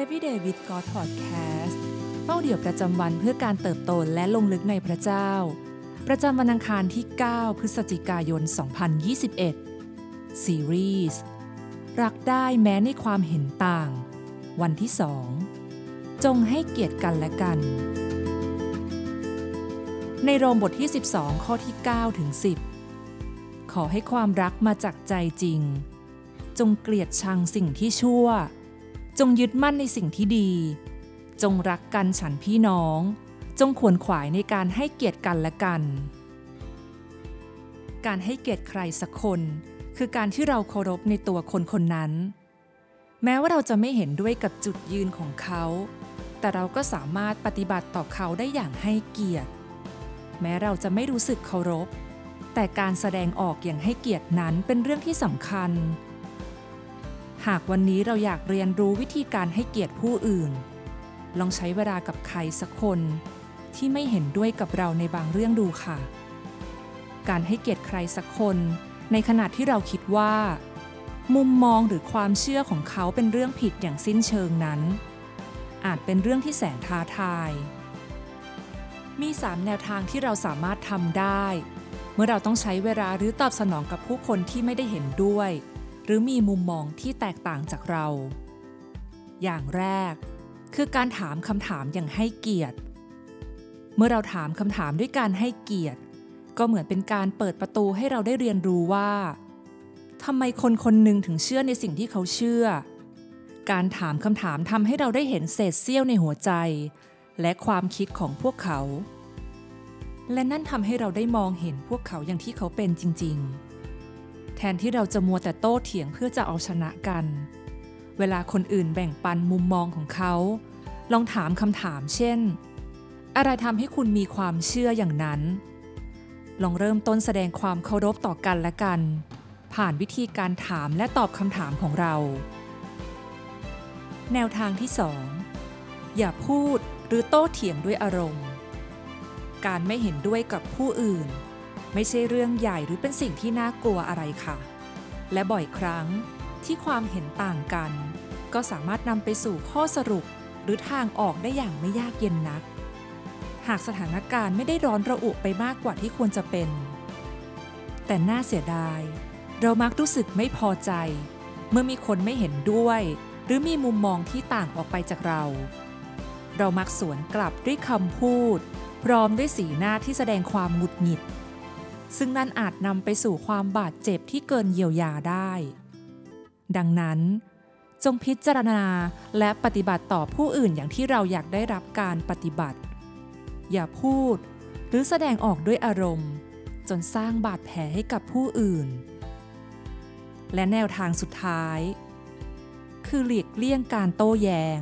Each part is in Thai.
Everyday with God Podcast เฝ้าเดี่ยวประจำวันเพื่อการเติบโตและลงลึกในพระเจ้า ประจำวันอังคารที่ 9 พฤศจิกายน 2021 ซีรีส์รักได้แม้ในความเห็นต่าง วันที่2จงให้เกียรติกันและกัน ในโรมบทที่ 12 ข้อที่9ถึง10 ขอให้ความรักมาจากใจจริง จงเกลียดชังสิ่งที่ชั่ว งยึดมั่นในสิ่งที่ดี จงรักกันฉันพี่น้อง จงขวนขวายในการให้เกียรติกันและกัน การให้เกียรติใครสักคน คือการที่เราเคารพในตัวคนคนนั้น แม้ว่าเราจะไม่เห็นด้วยกับจุดยืนของเขา แต่เราก็สามารถปฏิบัติต่อเขาได้อย่างให้เกียรติ แม้เราจะไม่รู้สึกเคารพ แต่การแสดงออกอย่างให้เกียรตินั้นเป็นเรื่องที่สำคัญ หากวันนี้เราอยากเรียนรู้วิธีการให้เกียรติผู้อื่น ลองใช้เวลากับใครสักคนที่ไม่เห็นด้วยกับเราในบางเรื่องดูค่ะ การให้เกียรติใครสักคน ในขณะที่เราคิดว่า มุมมองหรือความเชื่อของเขาเป็นเรื่องผิดอย่างสิ้นเชิงนั้น อาจเป็นเรื่องที่แสนท้าทาย มี 3 แนวทางที่เราสามารถทำได้ เมื่อเราต้องใช้เวลาหรือตอบสนองกับผู้คนที่ไม่ได้เห็นด้วย หรือมีมุมมองที่แตกต่างจากเรา อย่างแรก คือการถามคำถามอย่างให้เกียรติ เมื่อเราถามคำถามด้วยการให้เกียรติ ก็เหมือนเป็นการเปิดประตูให้เราได้เรียนรู้ว่าทำไมคนคนหนึ่งถึงเชื่อในสิ่งที่เขาเชื่อ การถามคำถามทำให้เราได้เห็นเศษเสี้ยวในหัวใจ และความคิดของพวกเขา และนั่นทำให้เราได้มองเห็นพวกเขาอย่างที่เขาเป็นจริง ๆ ทนที่เราจะมัวแต่โต้เถียงเพื่อจะเอาชนะกัน เวลาคนอื่นแบ่งปันมุมมองของเขา ลองถามคำถามเช่น อะไรทำให้คุณมีความเชื่ออย่างนั้น ลองเริ่มต้นแสดงความเคารพต่อกันและกัน ผ่านวิธีการถามและตอบคำถามของเรา แนวทางที่ 2 อย่าพูดหรือโต้เถียงด้วยอารมณ์ การไม่เห็นด้วยกับผู้อื่น ไม่ใช่เรื่องใหญ่หรือเป็นสิ่งที่น่ากลัวอะไรค่ะ และบ่อยครั้งที่ความเห็นต่างกัน ก็สามารถนำไปสู่ข้อสรุปหรือทางออกได้อย่างไม่ยากเย็นนัก หากสถานการณ์ไม่ได้ร้อนระอุไปมากกว่าที่ควรจะเป็น แต่น่าเสียดาย เรามักรู้สึกไม่พอใจ เมื่อมีคนไม่เห็นด้วย หรือมีมุมมองที่ต่างออกไปจากเรา เรามักสวนกลับด้วยคำพูด พร้อมด้วยสีหน้าที่แสดงความหงุดหงิด ซึ่งนั่นอาจนำไปสู่ความบาดเจ็บที่เกินเยียวยาได้ ดังนั้น จงพิจารณาและปฏิบัติต่อผู้อื่นอย่างที่เราอยากได้รับการปฏิบัติ อย่าพูดหรือแสดงออกด้วยอารมณ์ จนสร้างบาดแผลให้กับผู้อื่น และแนวทางสุดท้าย คือหลีกเลี่ยงการโต้แย้ง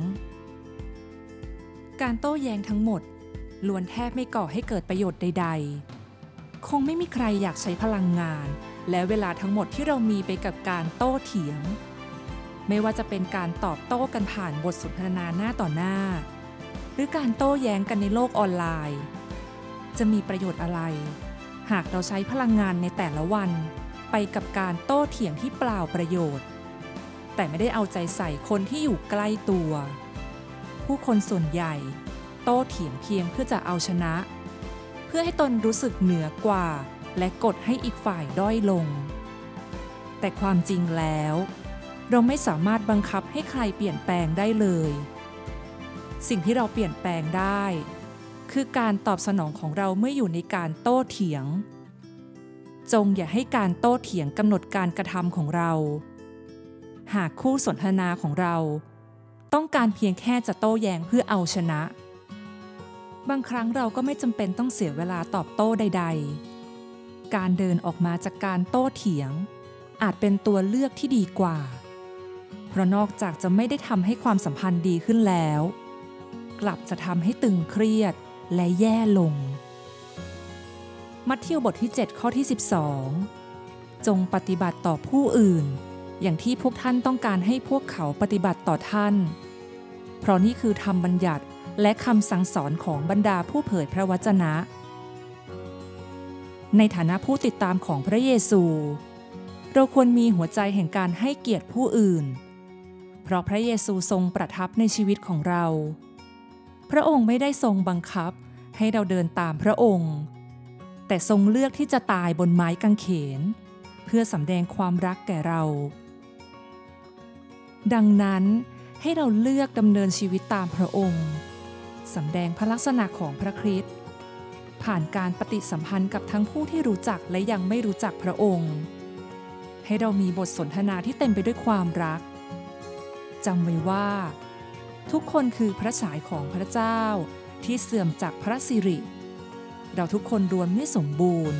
การโต้แย้งทั้งหมดล้วนแทบไม่ก่อให้เกิดประโยชน์ใด ๆ คงไม่มีใครอยากใช้พลังงาน และเวลาทั้งหมดที่เรามีไปกับการโต้เถียง ไม่ว่าจะเป็นการตอบโต้กันผ่านบทสนทนาหน้าต่อหน้า หรือการโต้แย้งกันในโลกออนไลน์ จะมีประโยชน์อะไร หากเราใช้พลังงานในแต่ละวัน ไปกับการโต้เถียงที่เปล่าประโยชน์ แต่ไม่ได้เอาใจใส่คนที่อยู่ใกล้ตัว ผู้คนส่วนใหญ่ โต้เถียงเพียงเพื่อจะเอาชนะ พื่อให้ตนรู้สึกเหนือกว่า และกดให้อีกฝ่ายด้อยลง แต่ความจริงแล้ว เราไม่สามารถบังคับให้ใครเปลี่ยนแปลงได้เลย สิ่งที่เราเปลี่ยนแปลงได้ คือการตอบสนองของเราเมื่ออยู่ในการโต้เถียง จงอย่าให้การโต้เถียงกำหนดการกระทำของเรา หากคู่สนทนาของเรา ต้องการเพียงแค่จะโต้แย้งเพื่อเอาชนะ บางครั้งเราก็ไม่จำเป็นต้องเสียเวลาตอบโต้ใด ๆ การเดินออกมาจากการโต้เถียง อาจเป็นตัวเลือกที่ดีกว่า เพราะนอกจากจะไม่ได้ทำให้ความสัมพันธ์ดีขึ้นแล้ว กลับจะทำให้ตึงเครียดและแย่ลง มัทธิวบทที่ 7 ข้อที่ 12 จงปฏิบัติต่อผู้อื่น อย่างที่พวกท่านต้องการให้พวกเขาปฏิบัติต่อท่าน เพราะนี่คือธรรมบัญญัติ และคำสั่งสอนของบรรดาผู้เผยพระวจนะ ในฐานะผู้ติดตามของพระเยซู เราควรมีหัวใจแห่งการให้เกียรติผู้อื่น เพราะพระเยซูทรงประทับในชีวิตของเรา พระองค์ไม่ได้ทรงบังคับให้เราเดินตามพระองค์ แต่ทรงเลือกที่จะตายบนไม้กางเขน เพื่อสำแดงความรักแก่เรา ดังนั้นให้เราเลือกดำเนินชีวิตตามพระองค์ สำแดงพระลักษณะของพระคริสต์ผ่านการปฏิสัมพันธ์กับทั้งผู้ที่รู้จักและยังไม่รู้จักพระองค์ ให้เรามีบทสนทนาที่เต็มไปด้วยความรักจำไว้ว่า ทุกคนคือพระฉายของพระเจ้าที่เสื่อมจากพระสิริ เราทุกคนรวนไม่สมบูรณ์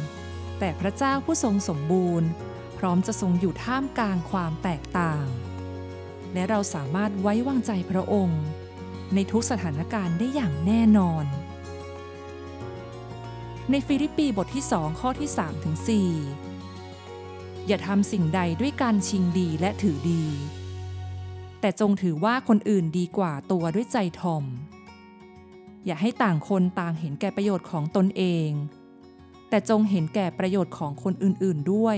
แต่พระเจ้าผู้ทรงสมบูรณ์ พร้อมจะทรงอยู่ท่ามกลางความแตกต่าง และเราสามารถไว้วางใจพระองค์ ในทุกสถานการณ์ได้อย่างแน่นอน ในฟิลิปปีบทที่สองข้อที่3ถึง4อย่าทำสิ่งใดด้วยการชิงดีและถือดี แต่จงถือว่าคนอื่นดีกว่าตัวด้วยใจทอม อย่าให้ต่างคนต่างเห็นแก่ประโยชน์ของตนเอง แต่จงเห็นแก่ประโยชน์ของคนอื่นๆด้วย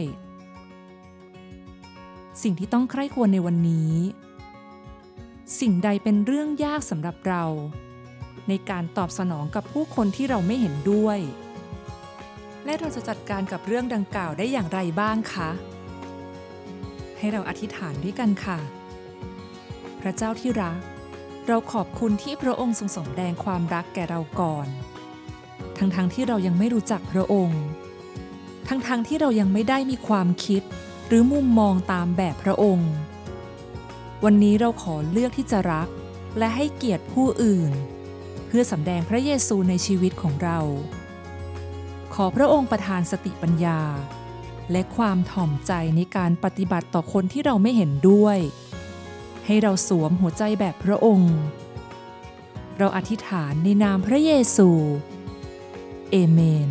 สิ่งที่ต้องใคร่ควรในวันนี้ สิ่งใดเป็นเรื่องยากสำหรับเรา ในการตอบสนองกับผู้คนที่เราไม่เห็นด้วย และเราจะจัดการกับเรื่องดังกล่าวได้อย่างไรบ้างคะ ให้เราอธิษฐานด้วยกันค่ะ พระเจ้าที่รัก เราขอบคุณที่พระองค์ทรงสมแดงความรักแก่เราก่อน ทั้งๆทที่เรายังไม่รู้จักพระองค์ ทั้งๆทที่เรายังไม่ได้มีความคิด หรือมุมมองตามแบบพระองค์ วันนี้เราขอเลือกที่จะรัก และให้เกียรติผู้อื่น เพื่อสำแดงพระเยซูในชีวิตของเรา ขอพระองค์ประทานสติปัญญา และความถ่อมใจในการปฏิบัติต่อคนที่เราไม่เห็นด้วย ให้เราสวมหัวใจแบบพระองค์ เราอธิษฐานในนามพระเยซู เอเมน